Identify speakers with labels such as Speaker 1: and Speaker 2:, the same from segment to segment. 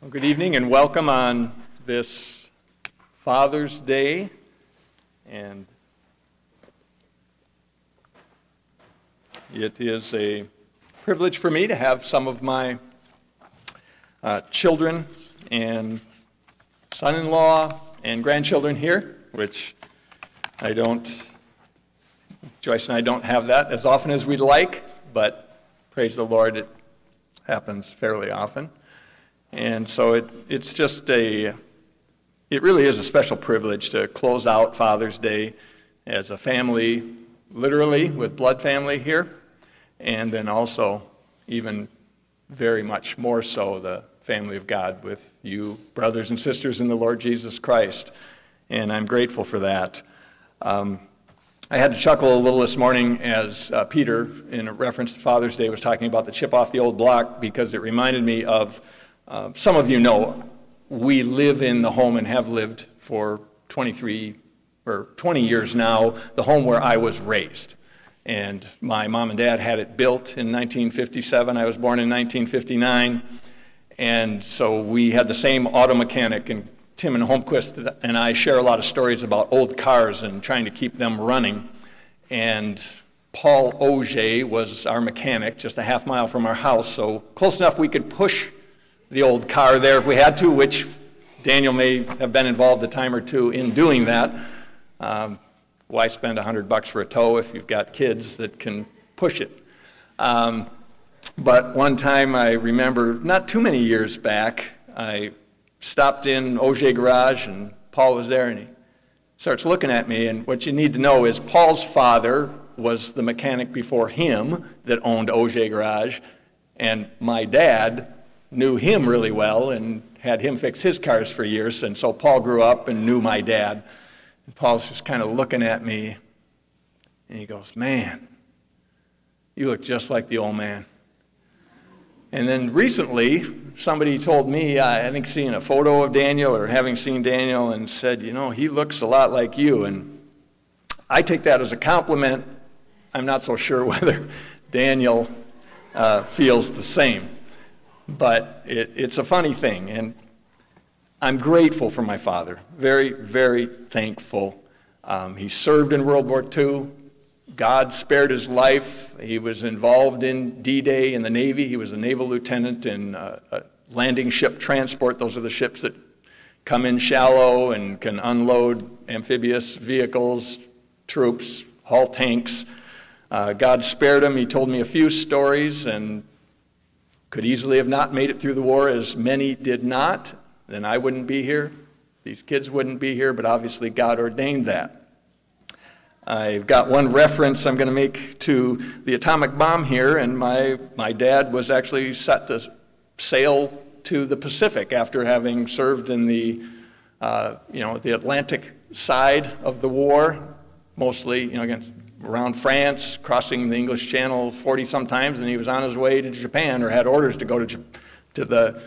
Speaker 1: Well, good evening and welcome on this Father's Day. And it is a privilege for me to have some of my uh, children and son in law and grandchildren here, which I don't, Joyce and I don't have that as often as we'd like, but praise the Lord, it happens fairly often. And so it, it's just a, it really is a special privilege to close out Father's Day as a family, literally with blood family here, and then also even very much more so the family of God with you, brothers and sisters in the Lord Jesus Christ. And I'm grateful for that. Um, I had to chuckle a little this morning as uh, Peter, in reference to Father's Day, was talking about the chip off the old block because it reminded me of uh, some of you know we live in the home and have lived for 23 or 20 years now, the home where I was raised. And my mom and dad had it built in 1957. I was born in 1959. And so we had the same auto mechanic, and Tim and Holmquist and I share a lot of stories about old cars and trying to keep them running. And Paul Auger was our mechanic just a half mile from our house, so close enough we could push the old car there if we had to, which Daniel may have been involved a time or two in doing that. Um, why spend a hundred bucks for a tow if you've got kids that can push it? Um, but one time I remember, not too many years back, I stopped in Auger Garage and Paul was there and he starts looking at me. And what you need to know is Paul's father was the mechanic before him that owned Auger Garage, and my dad knew him really well and had him fix his cars for years. And so Paul grew up and knew my dad. And Paul's just kind of looking at me and he goes, Man, you look just like the old man. And then recently, somebody told me, I think seeing a photo of Daniel or having seen Daniel, and said, You know, he looks a lot like you. And I take that as a compliment. I'm not so sure whether Daniel uh, feels the same. But it, it's a funny thing, and I'm grateful for my father. Very, very thankful. Um, he served in World War II. God spared his life. He was involved in D Day in the Navy. He was a naval lieutenant in uh, landing ship transport. Those are the ships that come in shallow and can unload amphibious vehicles, troops, haul tanks. Uh, God spared him. He told me a few stories, and could easily have not made it through the war, as many did not. Then I wouldn't be here. These kids wouldn't be here, but obviously God ordained that. I've got one reference I'm going to make to the atomic bomb here, and my, my dad was actually set to sail to the Pacific after having served in the, uh, you know, the Atlantic side of the war, mostly, you know, against around France, crossing the English Channel 40 sometimes, and he was on his way to Japan or had orders to go to, to the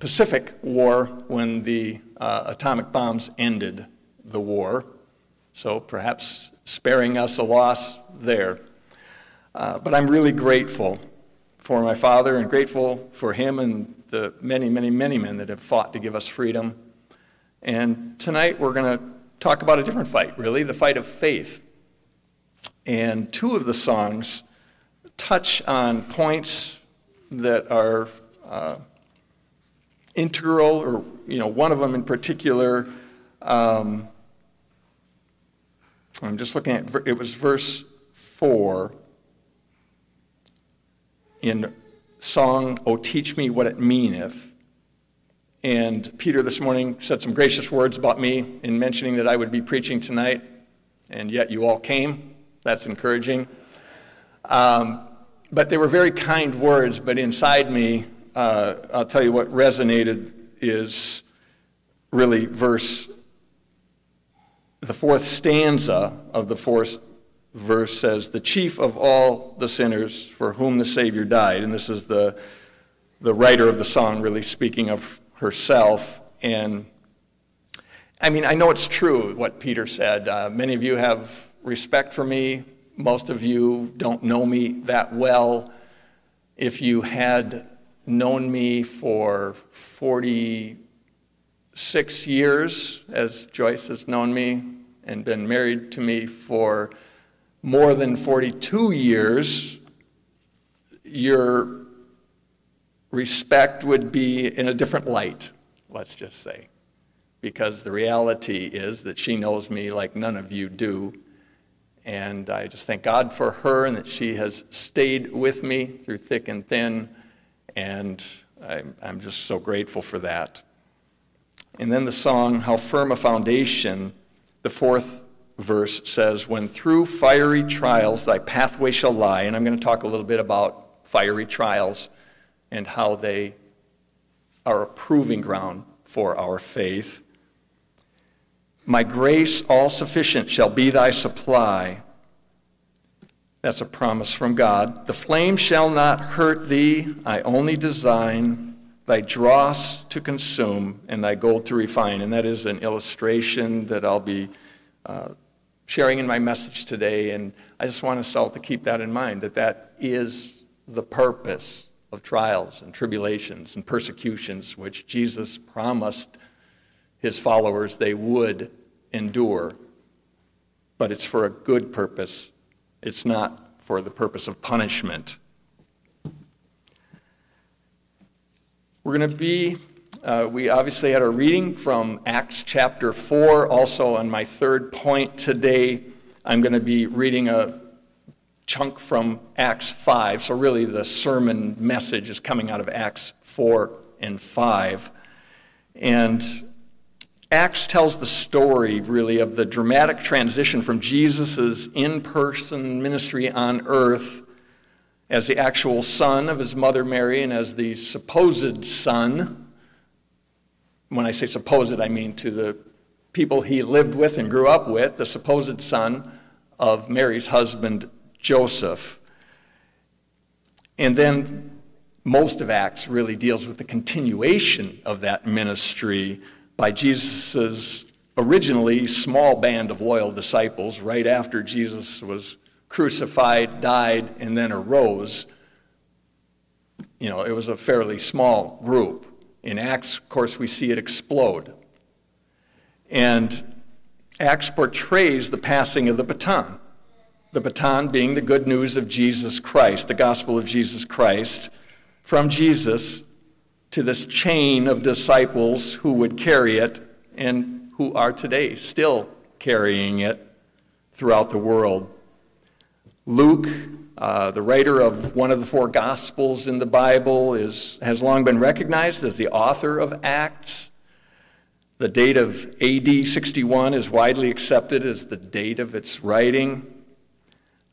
Speaker 1: Pacific War when the uh, atomic bombs ended the war. So perhaps sparing us a loss there. Uh, but I'm really grateful for my father and grateful for him and the many, many, many men that have fought to give us freedom. And tonight we're going to talk about a different fight, really, the fight of faith. And two of the songs touch on points that are uh, integral, or you know, one of them in particular. Um, I'm just looking at it was verse four in song "Oh Teach Me What It Meaneth." And Peter this morning said some gracious words about me in mentioning that I would be preaching tonight, and yet you all came. That's encouraging. Um, but they were very kind words, but inside me, uh, I'll tell you what resonated is really verse, the fourth stanza of the fourth verse says, The chief of all the sinners for whom the Savior died. And this is the, the writer of the song really speaking of herself. And I mean, I know it's true what Peter said. Uh, many of you have respect for me. Most of you don't know me that well. If you had known me for 46 years, as Joyce has known me, and been married to me for more than 42 years, your respect would be in a different light, let's just say. Because the reality is that she knows me like none of you do. And I just thank God for her and that she has stayed with me through thick and thin. And I'm, I'm just so grateful for that. And then the song, How Firm a Foundation, the fourth verse says, When through fiery trials thy pathway shall lie. And I'm going to talk a little bit about fiery trials and how they are a proving ground for our faith. My grace all sufficient shall be thy supply. That's a promise from God. The flame shall not hurt thee. I only design thy dross to consume and thy gold to refine. And that is an illustration that I'll be uh, sharing in my message today. And I just want us all to keep that in mind that that is the purpose of trials and tribulations and persecutions, which Jesus promised his followers they would endure. But it's for a good purpose, it's not for the purpose of punishment. We're going to be, uh, we obviously had a reading from Acts chapter 4. Also, on my third point today, I'm going to be reading a chunk from Acts 5. So, really, the sermon message is coming out of Acts 4 and 5. And Acts tells the story, really, of the dramatic transition from Jesus' in person ministry on earth as the actual son of his mother Mary and as the supposed son. When I say supposed, I mean to the people he lived with and grew up with, the supposed son of Mary's husband Joseph. And then most of Acts really deals with the continuation of that ministry by Jesus' originally small band of loyal disciples right after Jesus was crucified, died, and then arose. You know, it was a fairly small group. In Acts, of course, we see it explode. And Acts portrays the passing of the baton the baton being the good news of Jesus Christ, the gospel of Jesus Christ, from Jesus to this chain of disciples who would carry it and who are today still carrying it throughout the world. Luke, uh, the writer of one of the four Gospels in the Bible, is, has long been recognized as the author of Acts. The date of AD 61 is widely accepted as the date of its writing.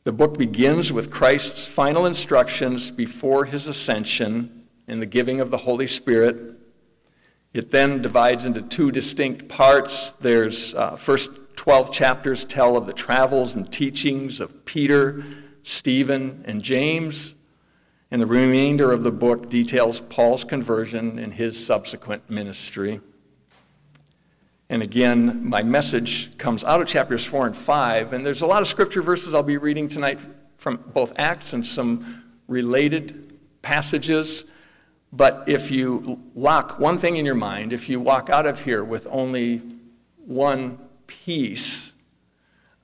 Speaker 1: The book begins with Christ's final instructions before his ascension and the giving of the Holy Spirit. It then divides into two distinct parts. There's uh, first 12 chapters tell of the travels and teachings of Peter, Stephen, and James, and the remainder of the book details Paul's conversion and his subsequent ministry. And again, my message comes out of chapters 4 and 5. And there's a lot of scripture verses I'll be reading tonight from both Acts and some related passages. But if you lock one thing in your mind, if you walk out of here with only one piece,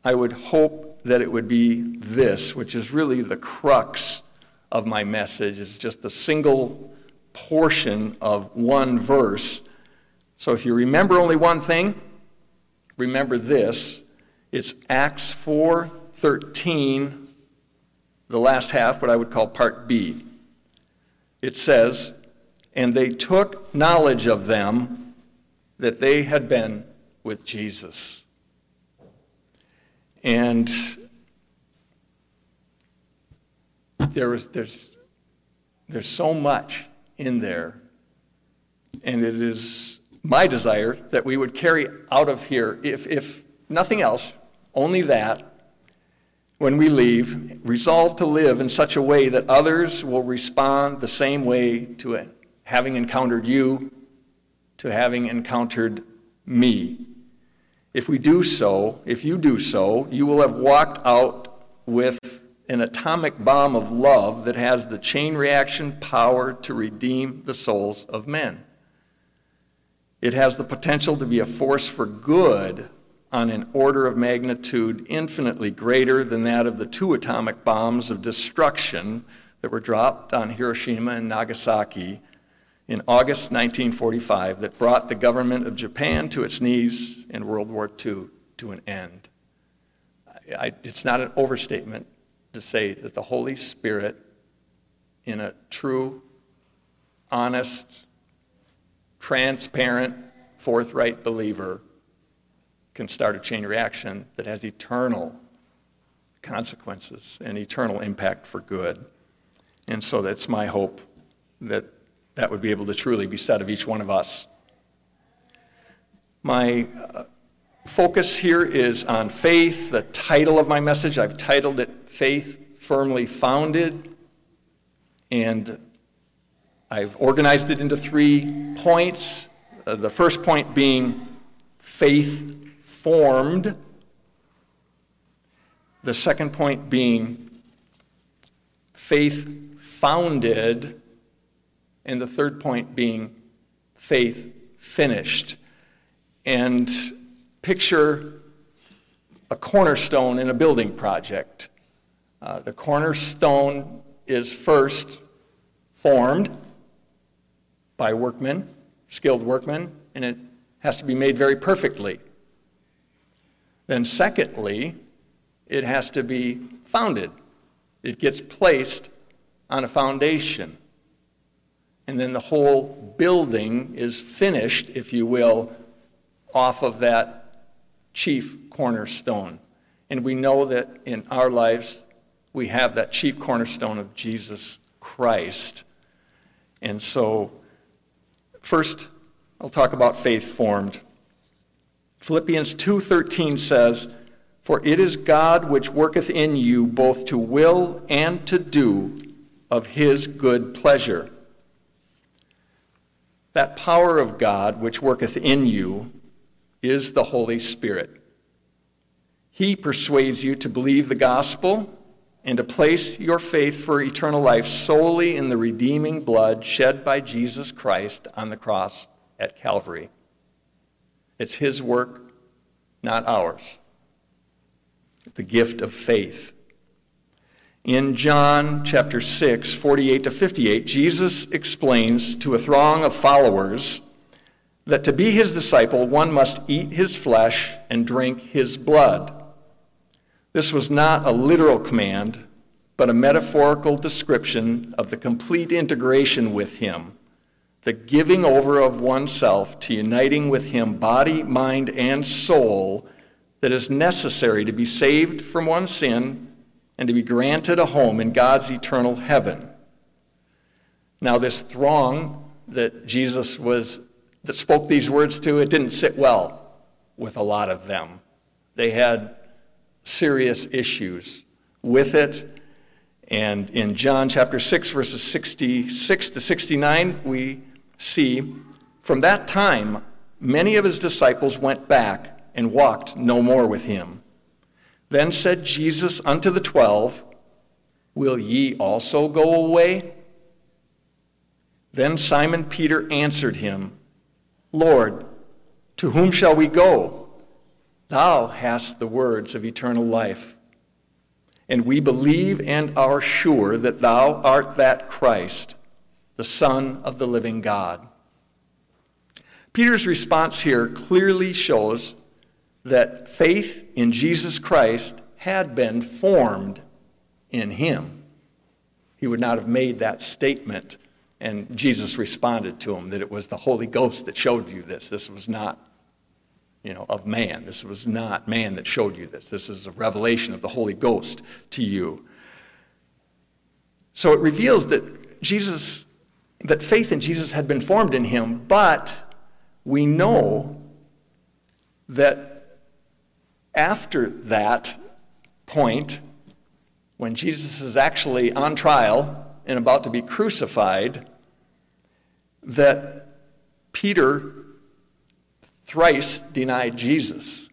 Speaker 1: I would hope that it would be this, which is really the crux of my message. It's just a single portion of one verse so if you remember only one thing, remember this. It's Acts 4:13, the last half, what I would call part B. It says, "And they took knowledge of them that they had been with Jesus." And there is, there's, there's so much in there, and it is my desire that we would carry out of here, if, if nothing else, only that, when we leave, resolve to live in such a way that others will respond the same way to it, having encountered you, to having encountered me. If we do so, if you do so, you will have walked out with an atomic bomb of love that has the chain reaction power to redeem the souls of men. It has the potential to be a force for good on an order of magnitude infinitely greater than that of the two atomic bombs of destruction that were dropped on Hiroshima and Nagasaki in August 1945 that brought the government of Japan to its knees and World War II to an end. I, it's not an overstatement to say that the Holy Spirit, in a true, honest, transparent, forthright believer, can start a chain reaction that has eternal consequences and eternal impact for good. And so that's my hope that that would be able to truly be said of each one of us. My uh, focus here is on faith. The title of my message, I've titled it Faith Firmly Founded. And I've organized it into three points. Uh, the first point being faith formed. The second point being faith founded. And the third point being faith finished. And picture a cornerstone in a building project. Uh, the cornerstone is first formed by workmen, skilled workmen, and it has to be made very perfectly. Then, secondly, it has to be founded. It gets placed on a foundation. And then the whole building is finished, if you will, off of that chief cornerstone. And we know that in our lives, we have that chief cornerstone of Jesus Christ. And so, first, I'll talk about faith formed. Philippians 2:13 says, "For it is God which worketh in you both to will and to do of his good pleasure." That power of God which worketh in you is the Holy Spirit. He persuades you to believe the gospel and to place your faith for eternal life solely in the redeeming blood shed by Jesus Christ on the cross at Calvary. It's His work, not ours. The gift of faith. In John chapter 6, 48 to 58, Jesus explains to a throng of followers that to be his disciple, one must eat his flesh and drink his blood. This was not a literal command, but a metaphorical description of the complete integration with him the giving over of oneself to uniting with Him body, mind, and soul that is necessary to be saved from one's sin and to be granted a home in God's eternal heaven. Now, this throng that Jesus was that spoke these words to, it didn't sit well with a lot of them. They had serious issues with it. And in John chapter 6, verses 66 to 69, we See, from that time, many of his disciples went back and walked no more with him. Then said Jesus unto the twelve, Will ye also go away? Then Simon Peter answered him, Lord, to whom shall we go? Thou hast the words of eternal life. And we believe and are sure that thou art that Christ the Son of the living God. Peter's response here clearly shows that faith in Jesus Christ had been formed in him. He would not have made that statement, and Jesus responded to him that it was the Holy Ghost that showed you this. This was not, you know, of man. This was not man that showed you this. This is a revelation of the Holy Ghost to you. So it reveals that Jesus that faith in Jesus had been formed in him, but we know that after that point, when Jesus is actually on trial and about to be crucified, that Peter thrice denied Jesus.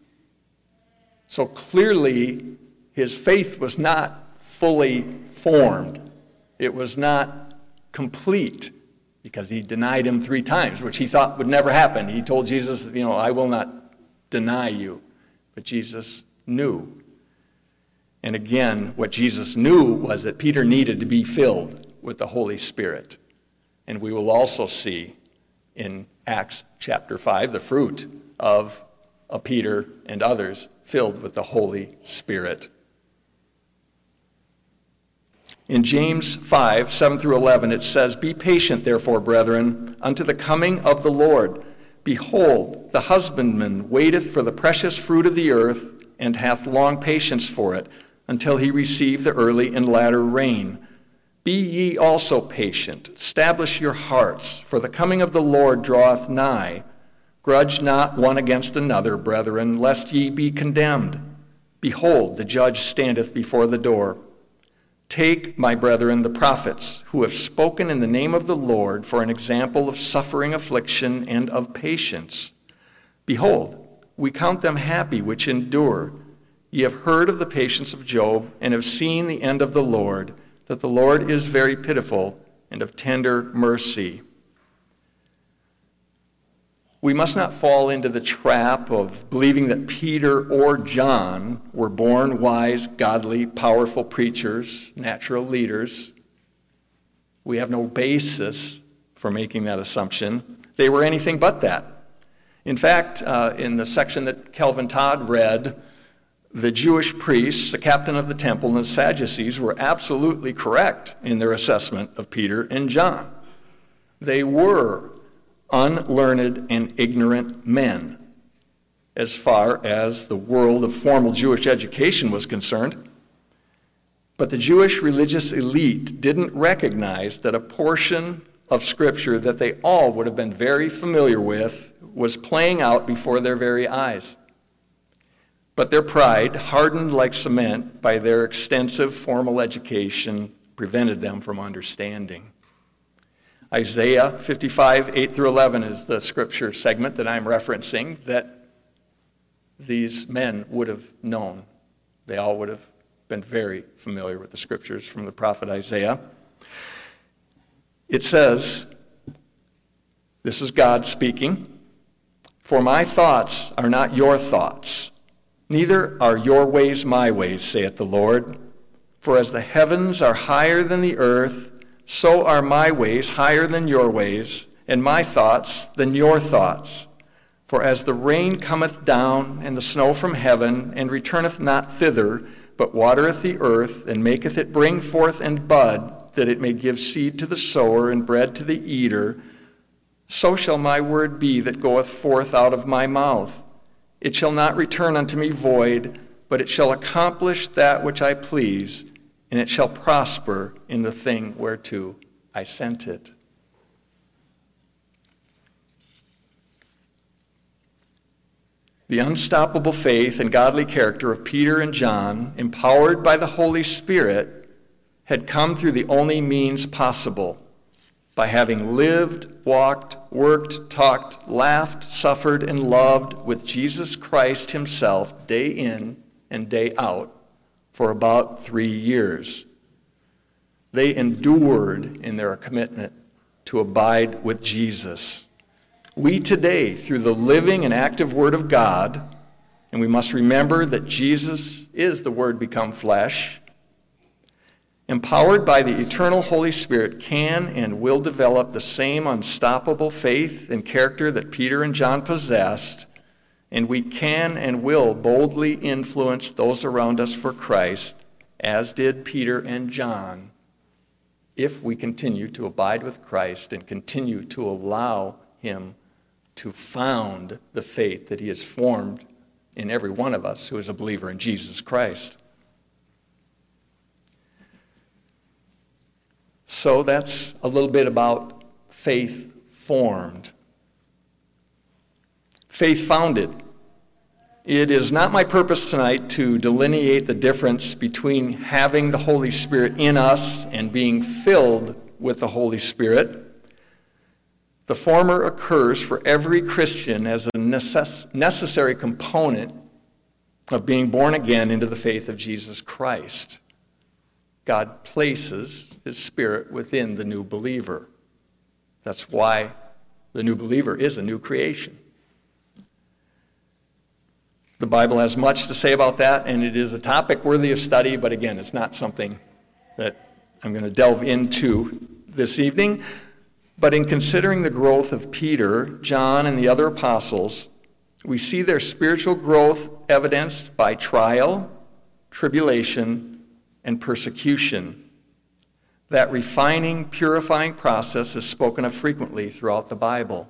Speaker 1: So clearly, his faith was not fully formed. It was not complete because he denied him three times, which he thought would never happen. He told Jesus, You know, I will not deny you. But Jesus knew. And again, what Jesus knew was that Peter needed to be filled with the Holy Spirit. And we will also see in Acts chapter 5 the fruit of a Peter and others filled with the Holy Spirit. In James 5, 7 through 11, it says, Be patient, therefore, brethren, unto the coming of the Lord. Behold, the husbandman waiteth for the precious fruit of the earth, and hath long patience for it, until he receive the early and latter rain. Be ye also patient, establish your hearts, for the coming of the Lord draweth nigh. Grudge not one against another, brethren, lest ye be condemned. Behold, the judge standeth before the door. Take, my brethren, the prophets, who have spoken in the name of the Lord, for an example of suffering, affliction, and of patience. Behold, we count them happy which endure. Ye have heard of the patience of Job, and have seen the end of the Lord, that the Lord is very pitiful and of tender mercy. We must not fall into the trap of believing that Peter or John were born wise, godly, powerful preachers, natural leaders. We have no basis for making that assumption. They were anything but that. In fact, uh, in the section that Calvin Todd read, the Jewish priests, the captain of the temple, and the Sadducees were absolutely correct in their assessment of Peter and John. They were unlearned and ignorant men as far as the world of formal Jewish education was concerned. But the Jewish religious elite didn't recognize that a portion of Scripture that they all would have been very familiar with was playing out before their very eyes. But their pride, hardened like cement by their extensive formal education, prevented them from understanding. Isaiah 55, 8 through 11 is the scripture segment that I'm referencing that these men would have known. They all would have been very familiar with the scriptures from the prophet Isaiah. It says, This is God speaking, For my thoughts are not your thoughts, neither are your ways my ways, saith the Lord. For as the heavens are higher than the earth, so are my ways higher than your ways, and my thoughts than your thoughts. For as the rain cometh down, and the snow from heaven, and returneth not thither, but watereth the earth, and maketh it bring forth and bud, that it may give seed to the sower and bread to the eater, so shall my word be that goeth forth out of my mouth. It shall not return unto me void, but it shall accomplish that which I please and it shall prosper in the thing whereto I sent it. The unstoppable faith and godly character of Peter and John, empowered by the Holy Spirit, had come through the only means possible by having lived, walked, worked, talked, laughed, suffered, and loved with Jesus Christ Himself day in and day out for about three years. They endured in their commitment to abide with Jesus. We today, through the living and active Word of God, and we must remember that Jesus is the Word become flesh, empowered by the eternal Holy Spirit, can and will develop the same unstoppable faith and character that Peter and John possessed and we can and will boldly influence those around us for Christ, as did Peter and John, if we continue to abide with Christ and continue to allow Him to found the faith that He has formed in every one of us who is a believer in Jesus Christ. So that's a little bit about faith formed faith founded. It is not my purpose tonight to delineate the difference between having the Holy Spirit in us and being filled with the Holy Spirit. The former occurs for every Christian as a necess- necessary component of being born again into the faith of Jesus Christ. God places his spirit within the new believer. That's why the new believer is a new creation. The Bible has much to say about that, and it is a topic worthy of study, but again, it's not something that I'm going to delve into this evening. But in considering the growth of Peter, John, and the other apostles, we see their spiritual growth evidenced by trial, tribulation, and persecution. That refining, purifying process is spoken of frequently throughout the Bible.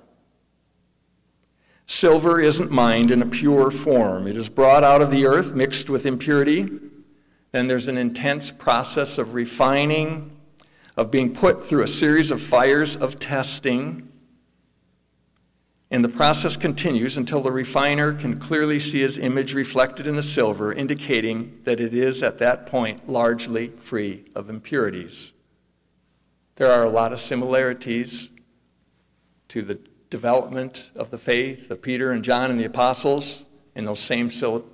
Speaker 1: Silver isn't mined in a pure form. It is brought out of the earth mixed with impurity. Then there's an intense process of refining, of being put through a series of fires of testing. And the process continues until the refiner can clearly see his image reflected in the silver, indicating that it is at that point largely free of impurities. There are a lot of similarities to the development of the faith of Peter and John and the apostles, and those same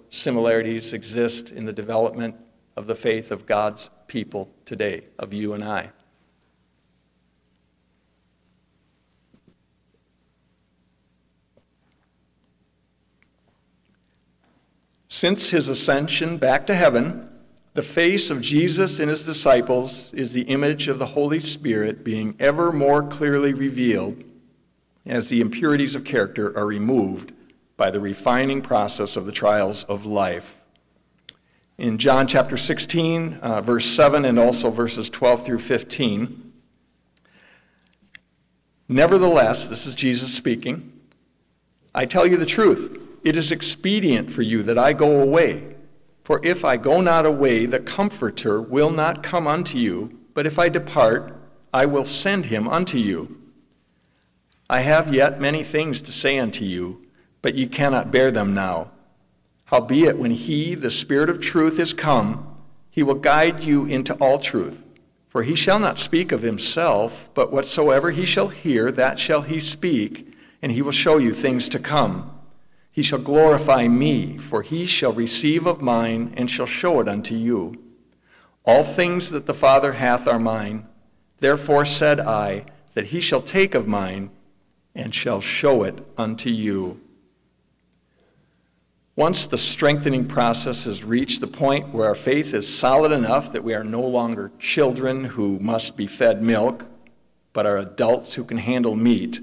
Speaker 1: similarities exist in the development of the faith of God's people today, of you and I. Since his ascension back to heaven, the face of Jesus and his disciples is the image of the Holy Spirit being ever more clearly revealed as the impurities of character are removed by the refining process of the trials of life. In John chapter 16, uh, verse 7, and also verses 12 through 15, Nevertheless, this is Jesus speaking, I tell you the truth. It is expedient for you that I go away. For if I go not away, the Comforter will not come unto you. But if I depart, I will send him unto you. I have yet many things to say unto you, but ye cannot bear them now. Howbeit, when he, the Spirit of truth, is come, he will guide you into all truth. For he shall not speak of himself, but whatsoever he shall hear, that shall he speak, and he will show you things to come. He shall glorify me, for he shall receive of mine, and shall show it unto you. All things that the Father hath are mine. Therefore said I, that he shall take of mine, and shall show it unto you. Once the strengthening process has reached the point where our faith is solid enough that we are no longer children who must be fed milk, but are adults who can handle meat,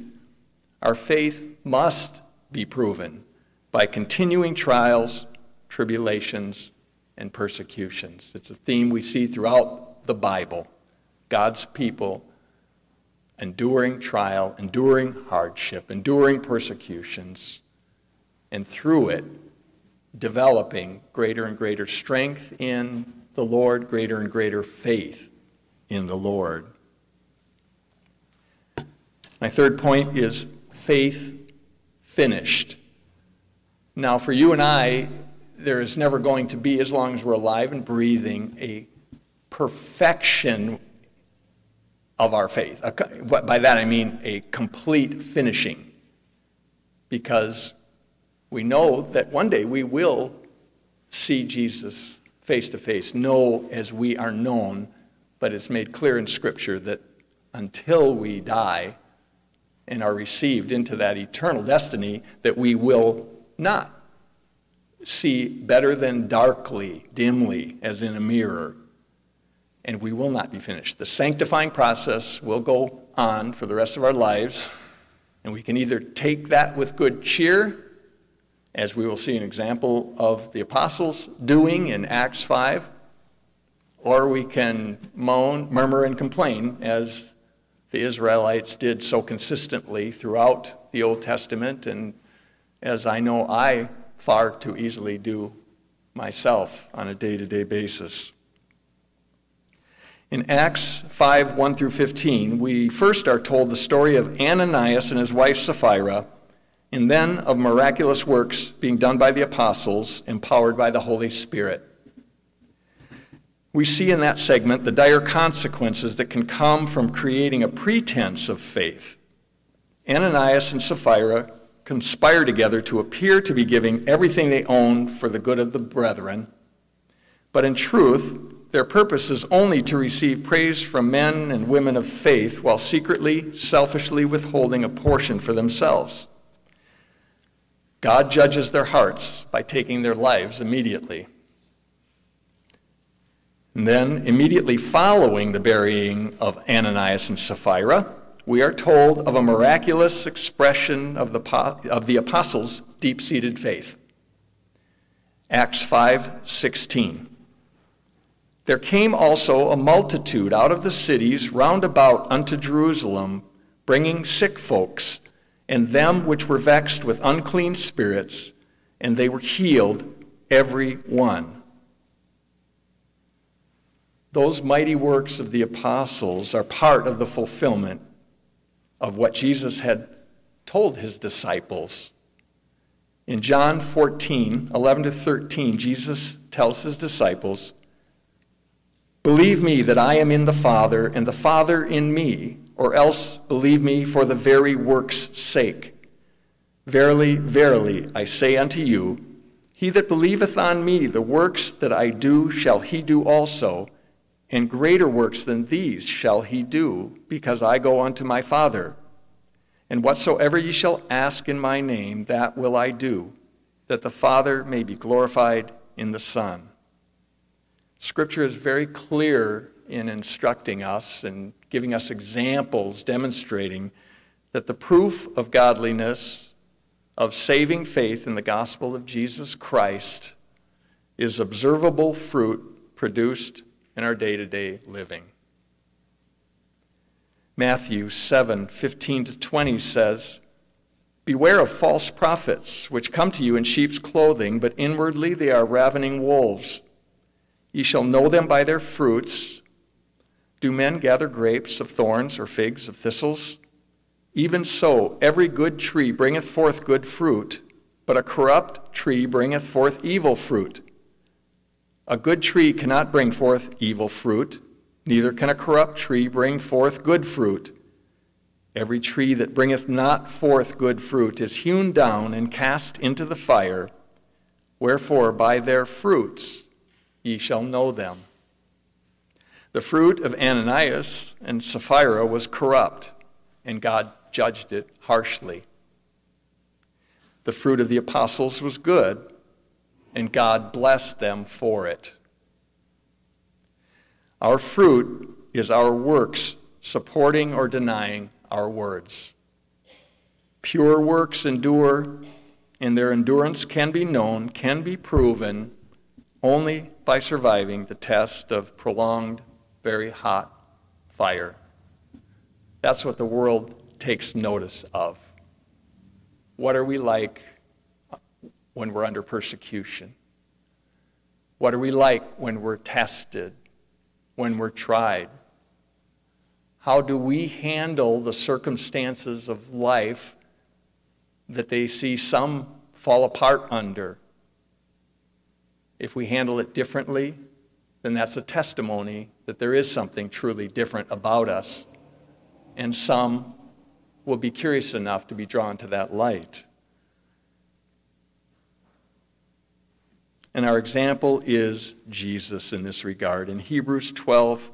Speaker 1: our faith must be proven by continuing trials, tribulations, and persecutions. It's a theme we see throughout the Bible. God's people enduring trial, enduring hardship, enduring persecutions, and through it, developing greater and greater strength in the Lord, greater and greater faith in the Lord. My third point is faith finished. Now, for you and I, there is never going to be, as long as we're alive and breathing, a perfection of our faith. By that I mean a complete finishing. Because we know that one day we will see Jesus face to face, know as we are known, but it's made clear in Scripture that until we die and are received into that eternal destiny, that we will not see better than darkly, dimly, as in a mirror, and we will not be finished. The sanctifying process will go on for the rest of our lives, and we can either take that with good cheer, as we will see an example of the apostles doing in Acts 5, or we can moan, murmur, and complain, as the Israelites did so consistently throughout the Old Testament, and as I know I far too easily do myself on a day to day basis. In Acts 5 1 through 15, we first are told the story of Ananias and his wife Sapphira, and then of miraculous works being done by the apostles, empowered by the Holy Spirit. We see in that segment the dire consequences that can come from creating a pretense of faith. Ananias and Sapphira conspire together to appear to be giving everything they own for the good of the brethren, but in truth, their purpose is only to receive praise from men and women of faith while secretly, selfishly withholding a portion for themselves. God judges their hearts by taking their lives immediately. And then, immediately following the burying of Ananias and Sapphira, we are told of a miraculous expression of the, of the apostles' deep seated faith. Acts 5 16. There came also a multitude out of the cities round about unto Jerusalem, bringing sick folks, and them which were vexed with unclean spirits, and they were healed, every one. Those mighty works of the apostles are part of the fulfillment of what Jesus had told his disciples. In John 14, 11 to 13, Jesus tells his disciples, Believe me that I am in the Father, and the Father in me, or else believe me for the very work's sake. Verily, verily, I say unto you, he that believeth on me, the works that I do shall he do also, and greater works than these shall he do, because I go unto my Father. And whatsoever ye shall ask in my name, that will I do, that the Father may be glorified in the Son. Scripture is very clear in instructing us and giving us examples demonstrating that the proof of godliness, of saving faith in the gospel of Jesus Christ, is observable fruit produced in our day to day living. Matthew 7 15 to 20 says, Beware of false prophets, which come to you in sheep's clothing, but inwardly they are ravening wolves. Ye shall know them by their fruits. Do men gather grapes of thorns or figs of thistles? Even so, every good tree bringeth forth good fruit, but a corrupt tree bringeth forth evil fruit. A good tree cannot bring forth evil fruit, neither can a corrupt tree bring forth good fruit. Every tree that bringeth not forth good fruit is hewn down and cast into the fire. Wherefore, by their fruits ye shall know them. The fruit of Ananias and Sapphira was corrupt, and God judged it harshly. The fruit of the apostles was good, and God blessed them for it. Our fruit is our works supporting or denying our words. Pure works endure, and their endurance can be known, can be proven only by surviving the test of prolonged, very hot fire. That's what the world takes notice of. What are we like when we're under persecution? What are we like when we're tested, when we're tried? How do we handle the circumstances of life that they see some fall apart under? If we handle it differently, then that's a testimony that there is something truly different about us. And some will be curious enough to be drawn to that light. And our example is Jesus in this regard. In Hebrews 12,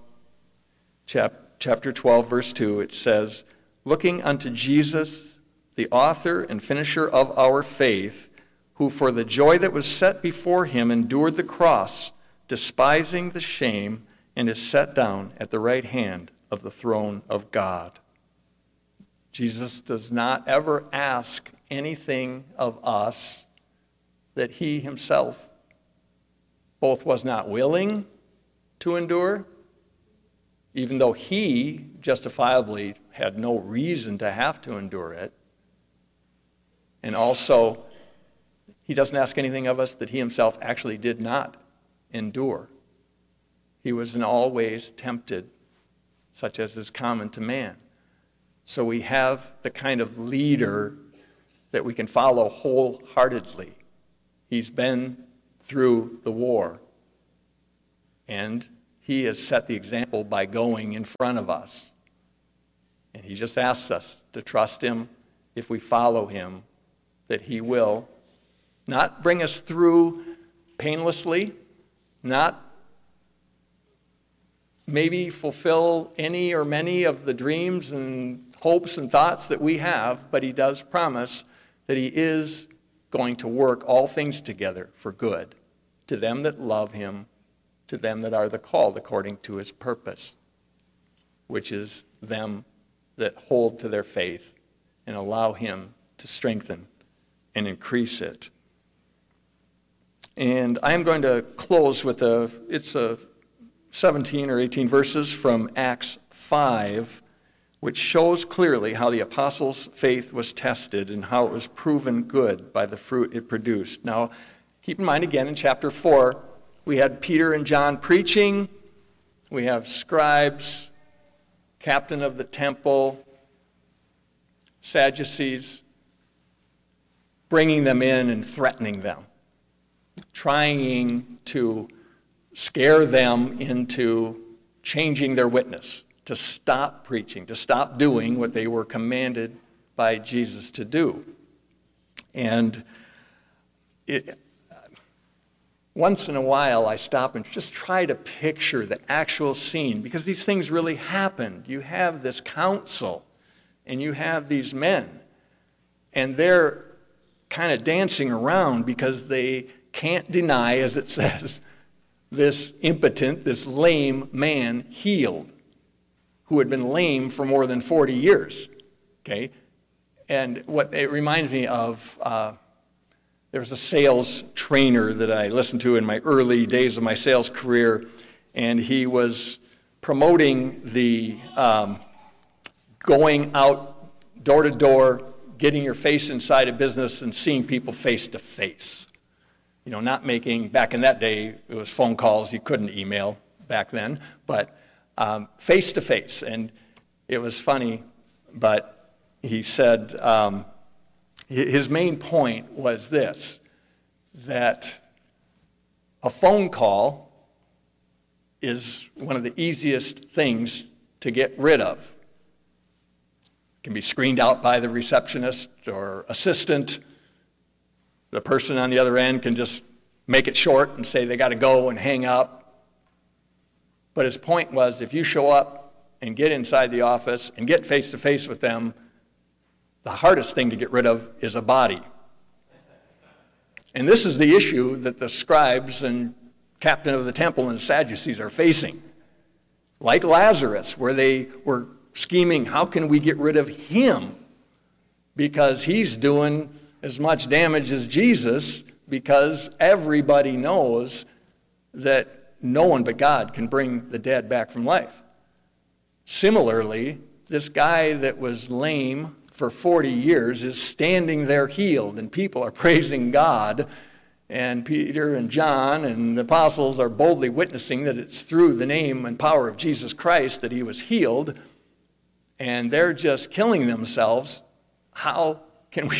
Speaker 1: chapter 12, verse 2, it says, Looking unto Jesus, the author and finisher of our faith, who for the joy that was set before him endured the cross, despising the shame, and is set down at the right hand of the throne of God. Jesus does not ever ask anything of us that he himself both was not willing to endure, even though he justifiably had no reason to have to endure it, and also he doesn't ask anything of us that he himself actually did not endure. He was in all ways tempted, such as is common to man. So we have the kind of leader that we can follow wholeheartedly. He's been through the war, and he has set the example by going in front of us. And he just asks us to trust him if we follow him, that he will not bring us through painlessly, not maybe fulfill any or many of the dreams and hopes and thoughts that we have, but he does promise that he is going to work all things together for good to them that love him, to them that are the called according to his purpose, which is them that hold to their faith and allow him to strengthen and increase it. And I'm going to close with a, it's a 17 or 18 verses from Acts 5, which shows clearly how the apostles' faith was tested and how it was proven good by the fruit it produced. Now, keep in mind again in chapter 4, we had Peter and John preaching, we have scribes, captain of the temple, Sadducees, bringing them in and threatening them, trying to scare them into changing their witness, to stop preaching, to stop doing what they were commanded by Jesus to do. And it, once in a while, I stop and just try to picture the actual scene because these things really happened. You have this council and you have these men, and they're kind of dancing around because they can't deny, as it says, this impotent, this lame man healed, who had been lame for more than 40 years. Okay? And what it reminds me of, uh, there was a sales trainer that I listened to in my early days of my sales career, and he was promoting the um, going out door to door, getting your face inside a business, and seeing people face to face you know, not making, back in that day, it was phone calls, you couldn't email back then, but face to face. And it was funny, but he said um, his main point was this that a phone call is one of the easiest things to get rid of. It can be screened out by the receptionist or assistant the person on the other end can just make it short and say they got to go and hang up. But his point was if you show up and get inside the office and get face to face with them, the hardest thing to get rid of is a body. And this is the issue that the scribes and captain of the temple and the Sadducees are facing. Like Lazarus, where they were scheming, how can we get rid of him? Because he's doing as much damage as Jesus because everybody knows that no one but God can bring the dead back from life. Similarly, this guy that was lame for 40 years is standing there healed, and people are praising God. And Peter and John and the apostles are boldly witnessing that it's through the name and power of Jesus Christ that he was healed. And they're just killing themselves. How can we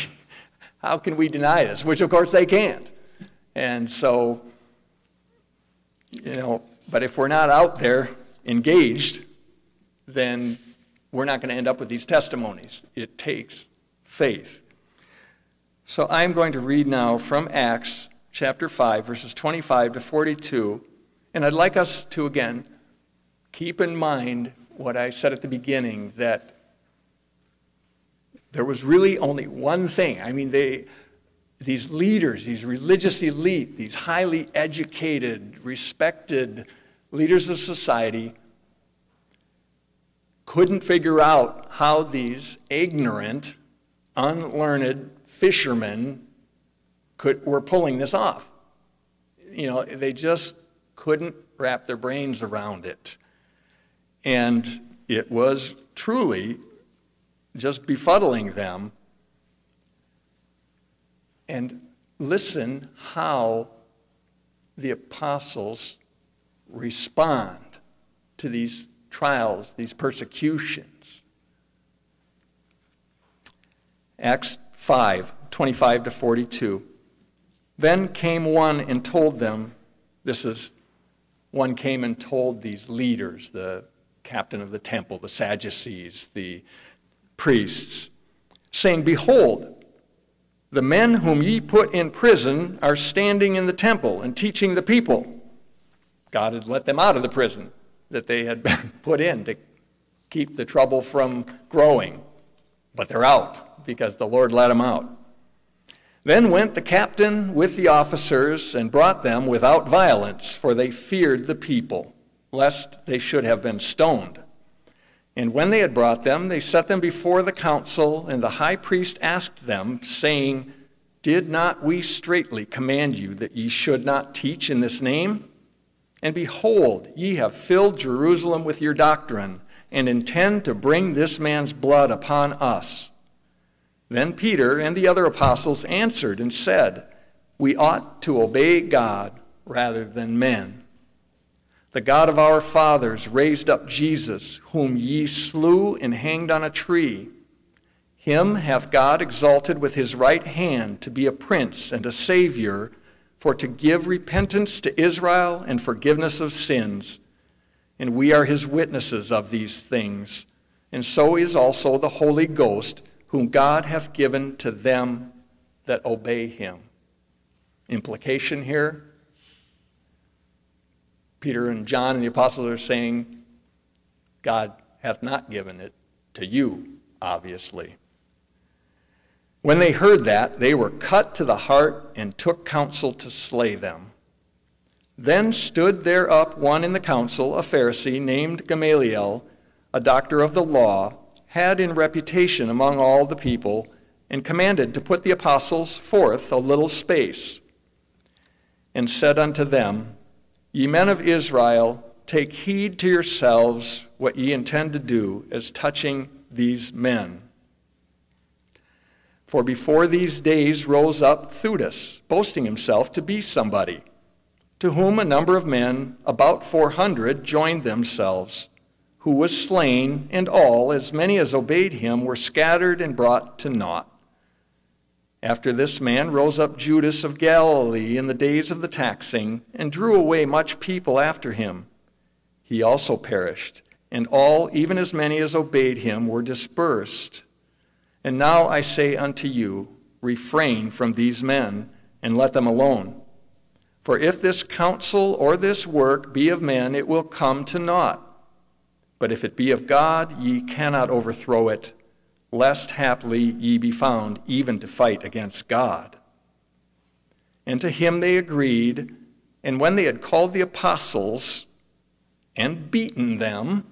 Speaker 1: how can we deny this? Which, of course, they can't. And so, you know, but if we're not out there engaged, then we're not going to end up with these testimonies. It takes faith. So I'm going to read now from Acts chapter 5, verses 25 to 42. And I'd like us to, again, keep in mind what I said at the beginning that there was really only one thing. I mean, they, these leaders, these religious elite, these highly educated, respected leaders of society couldn't figure out how these ignorant, unlearned fishermen could, were pulling this off. You know, they just couldn't wrap their brains around it. And it was truly just befuddling them. And listen how the apostles respond to these trials, these persecutions. Acts 5 25 to 42. Then came one and told them, this is one came and told these leaders, the captain of the temple, the Sadducees, the priests, saying, Behold, the men whom ye put in prison are standing in the temple and teaching the people. God had let them out of the prison. that they had been put in to keep the trouble from growing. But they're out because the Lord let them out. Then went the captain with the officers and brought them without violence, for they feared the people, lest they should have been stoned. And when they had brought them, they set them before the council, and the high priest asked them, saying, Did not we straitly command you that ye should not teach in this name? And behold, ye have filled Jerusalem with your doctrine, and intend to bring this man's blood upon us. Then Peter and the other apostles answered and said, We ought to obey God rather than men. The God of our fathers raised up Jesus, whom ye slew and hanged on a tree. Him hath God exalted with his right hand to be a prince and a savior, for to give repentance to Israel and forgiveness of sins. And we are his witnesses of these things. And so is also the Holy Ghost, whom God hath given to them that obey him. Implication here Peter and John and the apostles are saying, God hath not given it to you, obviously. When they heard that, they were cut to the heart and took counsel to slay them. Then stood there up one in the council, a Pharisee named Gamaliel, a doctor of the law, had in reputation among all the people, and commanded to put the apostles forth a little space, and said unto them, Ye men of Israel, take heed to yourselves what ye intend to do as touching these men. For before these days rose up Theudas, boasting himself to be somebody, to whom a number of men, about four hundred, joined themselves, who was slain, and all, as many as obeyed him, were scattered and brought to naught. After this man rose up Judas of Galilee in the days of the taxing, and drew away much people after him. He also perished, and all, even as many as obeyed him, were dispersed. And now I say unto you, refrain from these men, and let them alone. For if this counsel or this work be of men, it will come to naught. But if it be of God, ye cannot overthrow it lest haply ye be found even to fight against God. And to him they agreed, and when they had called the apostles and beaten them,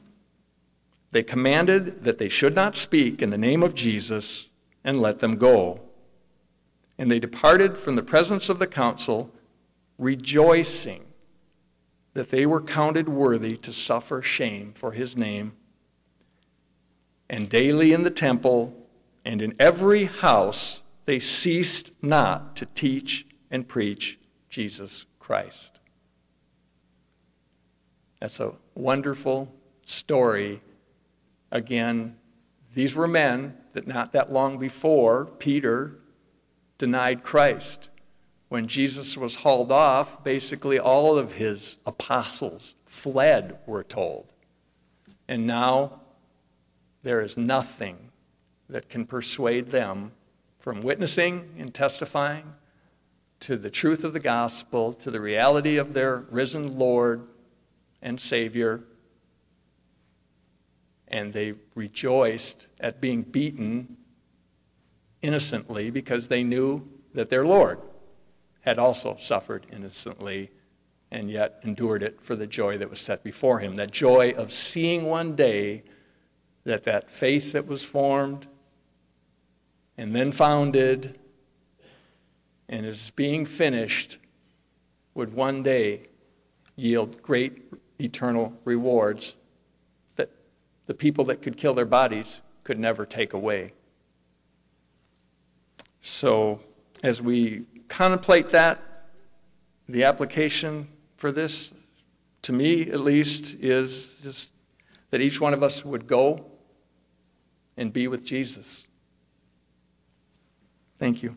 Speaker 1: they commanded that they should not speak in the name of Jesus and let them go. And they departed from the presence of the council, rejoicing that they were counted worthy to suffer shame for his name and daily in the temple and in every house they ceased not to teach and preach Jesus Christ. That's a wonderful story. Again, these were men that not that long before Peter denied Christ. When Jesus was hauled off, basically all of his apostles fled, we're told. And now there is nothing that can persuade them from witnessing and testifying to the truth of the gospel, to the reality of their risen Lord and Savior. And they rejoiced at being beaten innocently because they knew that their Lord had also suffered innocently and yet endured it for the joy that was set before him. That joy of seeing one day that that faith that was formed and then founded and is being finished would one day yield great eternal rewards that the people that could kill their bodies could never take away. So, as we contemplate that, the application for this, to me at least, is just that each one of us would go and be with Jesus. Thank you.